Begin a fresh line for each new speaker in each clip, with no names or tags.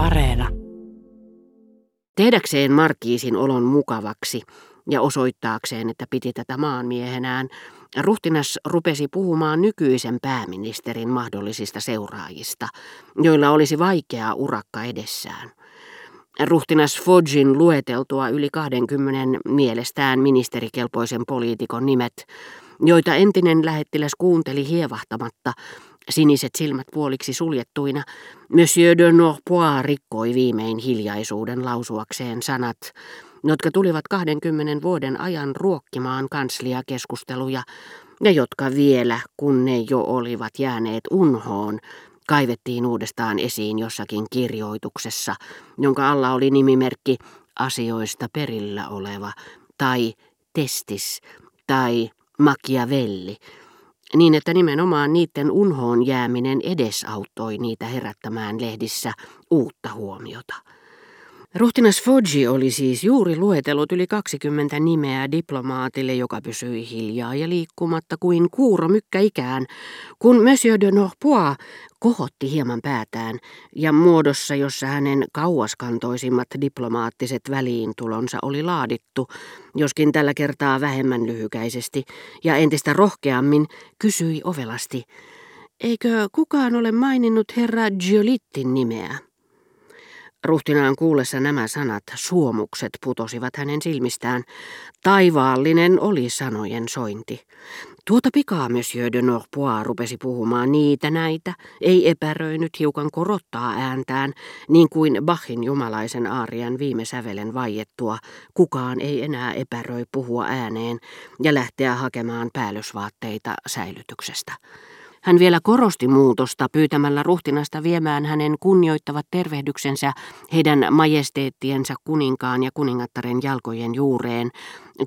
Areena.
Tehdäkseen Markiisin olon mukavaksi ja osoittaakseen, että piti tätä maanmiehenään, ruhtinas rupesi puhumaan nykyisen pääministerin mahdollisista seuraajista, joilla olisi vaikea urakka edessään. Ruhtinas Fodgin lueteltua yli 20 mielestään ministerikelpoisen poliitikon nimet, joita entinen lähettiläs kuunteli hievahtamatta, siniset silmät puoliksi suljettuina, Monsieur de Norpois rikkoi viimein hiljaisuuden lausuakseen sanat, jotka tulivat 20 vuoden ajan ruokkimaan kansliakeskusteluja, ja jotka vielä, kun ne jo olivat jääneet unhoon, kaivettiin uudestaan esiin jossakin kirjoituksessa, jonka alla oli nimimerkki asioista perillä oleva, tai testis, tai Machiavelli, niin että nimenomaan niiden unhoon jääminen edesauttoi niitä herättämään lehdissä uutta huomiota. Ruhtinas Foggi oli siis juuri luetellut yli 20 nimeä diplomaatille, joka pysyi hiljaa ja liikkumatta kuin kuuro mykkä ikään, kun Monsieur de Norpois kohotti hieman päätään ja muodossa, jossa hänen kauaskantoisimmat diplomaattiset väliintulonsa oli laadittu, joskin tällä kertaa vähemmän lyhykäisesti ja entistä rohkeammin, kysyi ovelasti, eikö kukaan ole maininnut herra Giolittin nimeä? Ruhtinaan kuullessa nämä sanat, suomukset putosivat hänen silmistään. Taivaallinen oli sanojen sointi. Tuota pikaa Monsieur de Norpois rupesi puhumaan niitä näitä, ei epäröinyt hiukan korottaa ääntään, niin kuin Bachin jumalaisen aarian viime sävelen vaiettua, kukaan ei enää epäröi puhua ääneen ja lähteä hakemaan päällysvaatteita säilytyksestä. Hän vielä korosti muutosta pyytämällä ruhtinasta viemään hänen kunnioittavat tervehdyksensä heidän majesteettiensa kuninkaan ja kuningattaren jalkojen juureen,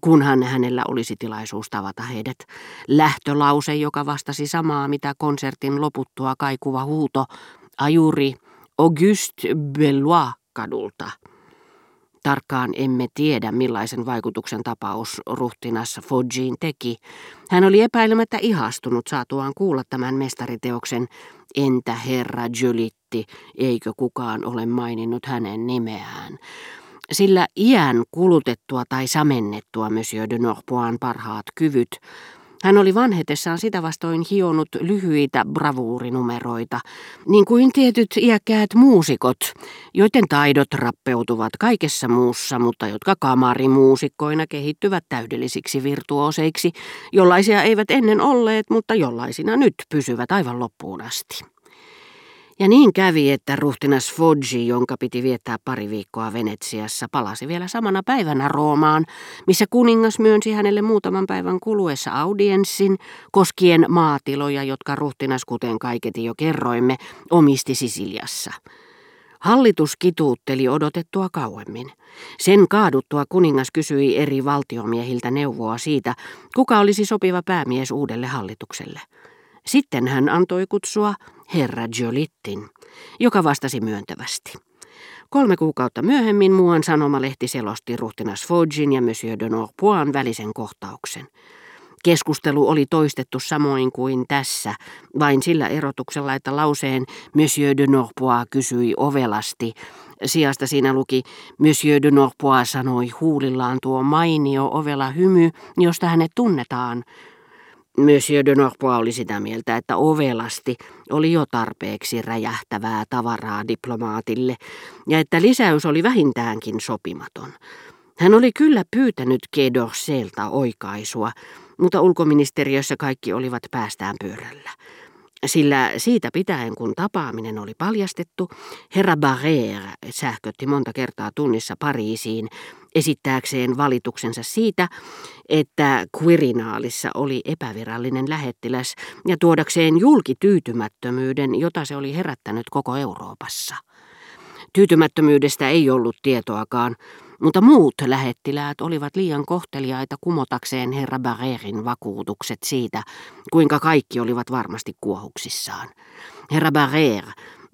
kunhan hänellä olisi tilaisuus tavata heidät. Lähtölause, joka vastasi samaa, mitä konsertin loputtua kaikuva huuto, ajuri Auguste Bellois kadulta. Tarkkaan emme tiedä, millaisen vaikutuksen tapaus ruhtinas Foggiin teki. Hän oli epäilemättä ihastunut saatuaan kuulla tämän mestariteoksen. Entä herra Julitti, eikö kukaan ole maininnut hänen nimeään? Sillä iän kulutettua tai samennettua Monsieur de Norpoin parhaat kyvyt hän oli vanhetessaan sitä vastoin hionut lyhyitä bravuurinumeroita, niin kuin tietyt iäkkäät muusikot, joiden taidot rappeutuvat kaikessa muussa, mutta jotka kamarimuusikkoina kehittyvät täydellisiksi virtuoseiksi, jollaisia eivät ennen olleet, mutta jollaisina nyt pysyvät aivan loppuun asti. Ja niin kävi, että ruhtinas Foggi, jonka piti viettää pari viikkoa Venetsiassa, palasi vielä samana päivänä Roomaan, missä kuningas myönsi hänelle muutaman päivän kuluessa audienssin koskien maatiloja, jotka ruhtinas, kuten kaiketi jo kerroimme, omisti Sisiliassa. Hallitus kituutteli odotettua kauemmin. Sen kaaduttua kuningas kysyi eri valtiomiehiltä neuvoa siitä, kuka olisi sopiva päämies uudelle hallitukselle. Sitten hän antoi kutsua herra Jolittin, joka vastasi myöntävästi. Kolme kuukautta myöhemmin muuan sanomalehti selosti ruhtinas Foggin ja Monsieur de Norpoin välisen kohtauksen. Keskustelu oli toistettu samoin kuin tässä, vain sillä erotuksella, että lauseen Monsieur de Norpois kysyi ovelasti. Sijasta siinä luki, Monsieur de Norpois sanoi huulillaan tuo mainio ovela hymy, josta hänet tunnetaan. Monsieur de Norpois oli sitä mieltä, että ovelasti oli jo tarpeeksi räjähtävää tavaraa diplomaatille ja että lisäys oli vähintäänkin sopimaton. Hän oli kyllä pyytänyt Kedorselta oikaisua, mutta ulkoministeriössä kaikki olivat päästään pyörällä. Sillä siitä pitäen, kun tapaaminen oli paljastettu, herra Barrère sähkötti monta kertaa tunnissa Pariisiin esittääkseen valituksensa siitä, että Quirinaalissa oli epävirallinen lähettiläs ja tuodakseen julkityytymättömyyden, jota se oli herättänyt koko Euroopassa. Tyytymättömyydestä ei ollut tietoakaan, mutta muut lähettiläät olivat liian kohteliaita kumotakseen herra Barrerin vakuutukset siitä, kuinka kaikki olivat varmasti kuohuksissaan. Herra Barrer,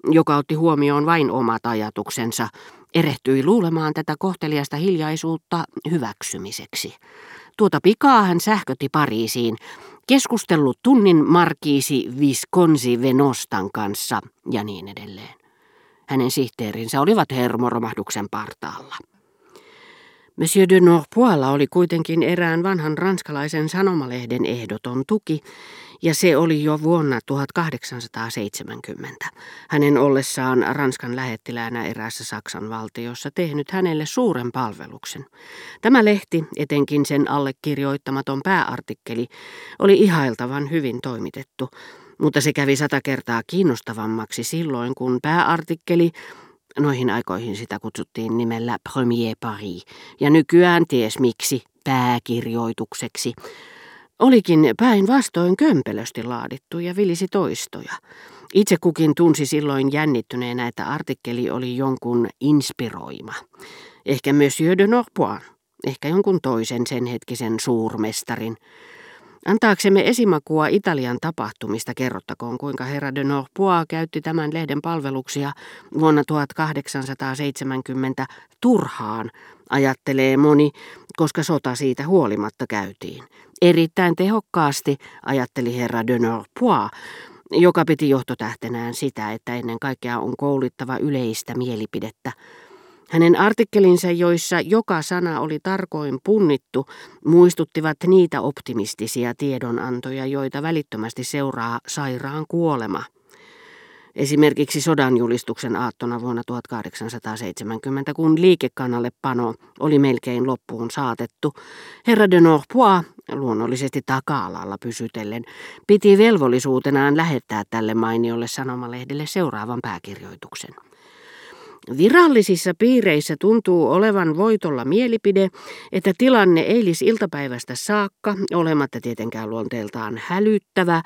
joka otti huomioon vain omat ajatuksensa, erehtyi luulemaan tätä kohteliasta hiljaisuutta hyväksymiseksi. Tuota pikaa hän sähkötti Pariisiin, keskustellut tunnin markiisi Visconsi Venostan kanssa ja niin edelleen. hänen sihteerinsä olivat hermoromahduksen partaalla. Monsieur de Norpoilla oli kuitenkin erään vanhan ranskalaisen sanomalehden ehdoton tuki, ja se oli jo vuonna 1870. Hänen ollessaan Ranskan lähettiläänä eräässä Saksan valtiossa tehnyt hänelle suuren palveluksen. Tämä lehti, etenkin sen allekirjoittamaton pääartikkeli, oli ihailtavan hyvin toimitettu, mutta se kävi sata kertaa kiinnostavammaksi silloin, kun pääartikkeli Noihin aikoihin sitä kutsuttiin nimellä Premier Paris, ja nykyään ties miksi pääkirjoitukseksi. Olikin päinvastoin kömpelösti laadittu ja vilisi toistoja. Itse kukin tunsi silloin jännittyneenä, että artikkeli oli jonkun inspiroima. Ehkä Monsieur de Norpois, ehkä jonkun toisen sen hetkisen suurmestarin. Antaaksemme esimakua Italian tapahtumista kerrottakoon, kuinka herra de Norpois käytti tämän lehden palveluksia vuonna 1870 turhaan, ajattelee moni, koska sota siitä huolimatta käytiin. Erittäin tehokkaasti, ajatteli herra de Norpois, joka piti johtotähtenään sitä, että ennen kaikkea on kouluttava yleistä mielipidettä, hänen artikkelinsa, joissa joka sana oli tarkoin punnittu, muistuttivat niitä optimistisia tiedonantoja, joita välittömästi seuraa sairaan kuolema. Esimerkiksi sodan julistuksen aattona vuonna 1870, kun liikekannalle pano oli melkein loppuun saatettu, herra de Norpois, luonnollisesti taka-alalla pysytellen, piti velvollisuutenaan lähettää tälle mainiolle sanomalehdelle seuraavan pääkirjoituksen. Virallisissa piireissä tuntuu olevan voitolla mielipide, että tilanne eilis-iltapäivästä saakka, olematta tietenkään luonteeltaan hälyttävä,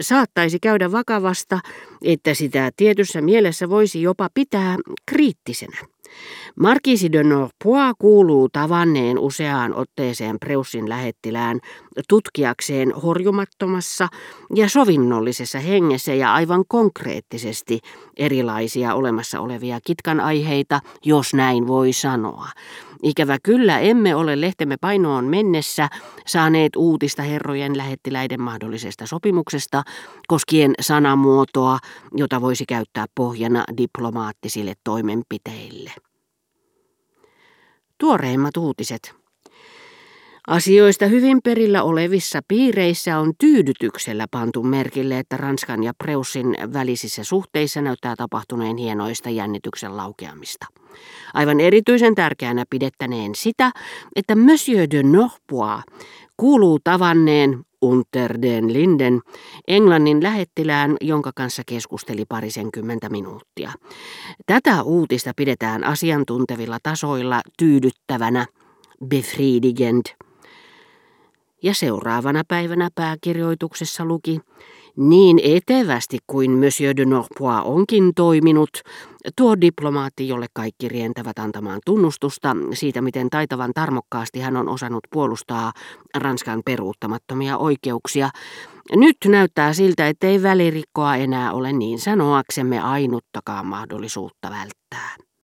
saattaisi käydä vakavasta, että sitä tietyssä mielessä voisi jopa pitää kriittisenä. Markisi de Norpois kuuluu tavanneen useaan otteeseen Preussin lähettilään tutkiakseen horjumattomassa ja sovinnollisessa hengessä ja aivan konkreettisesti erilaisia olemassa olevia kitkan aiheita, jos näin voi sanoa. Ikävä kyllä emme ole lehtemme painoon mennessä saaneet uutista herrojen lähettiläiden mahdollisesta sopimuksesta koskien sanamuotoa, jota voisi käyttää pohjana diplomaattisille toimenpiteille. Tuoreimmat uutiset. Asioista hyvin perillä olevissa piireissä on tyydytyksellä pantu merkille, että Ranskan ja Preussin välisissä suhteissa näyttää tapahtuneen hienoista jännityksen laukeamista. Aivan erityisen tärkeänä pidettäneen sitä, että Monsieur de Norpois kuuluu tavanneen Unter den Linden, Englannin lähettilään, jonka kanssa keskusteli parisenkymmentä minuuttia. Tätä uutista pidetään asiantuntevilla tasoilla tyydyttävänä, befriedigend. Ja seuraavana päivänä pääkirjoituksessa luki, niin etevästi kuin Monsieur de Norpois onkin toiminut, tuo diplomaatti, jolle kaikki rientävät antamaan tunnustusta siitä, miten taitavan tarmokkaasti hän on osannut puolustaa Ranskan peruuttamattomia oikeuksia, nyt näyttää siltä, ettei välirikkoa enää ole niin sanoaksemme ainuttakaan mahdollisuutta välttää.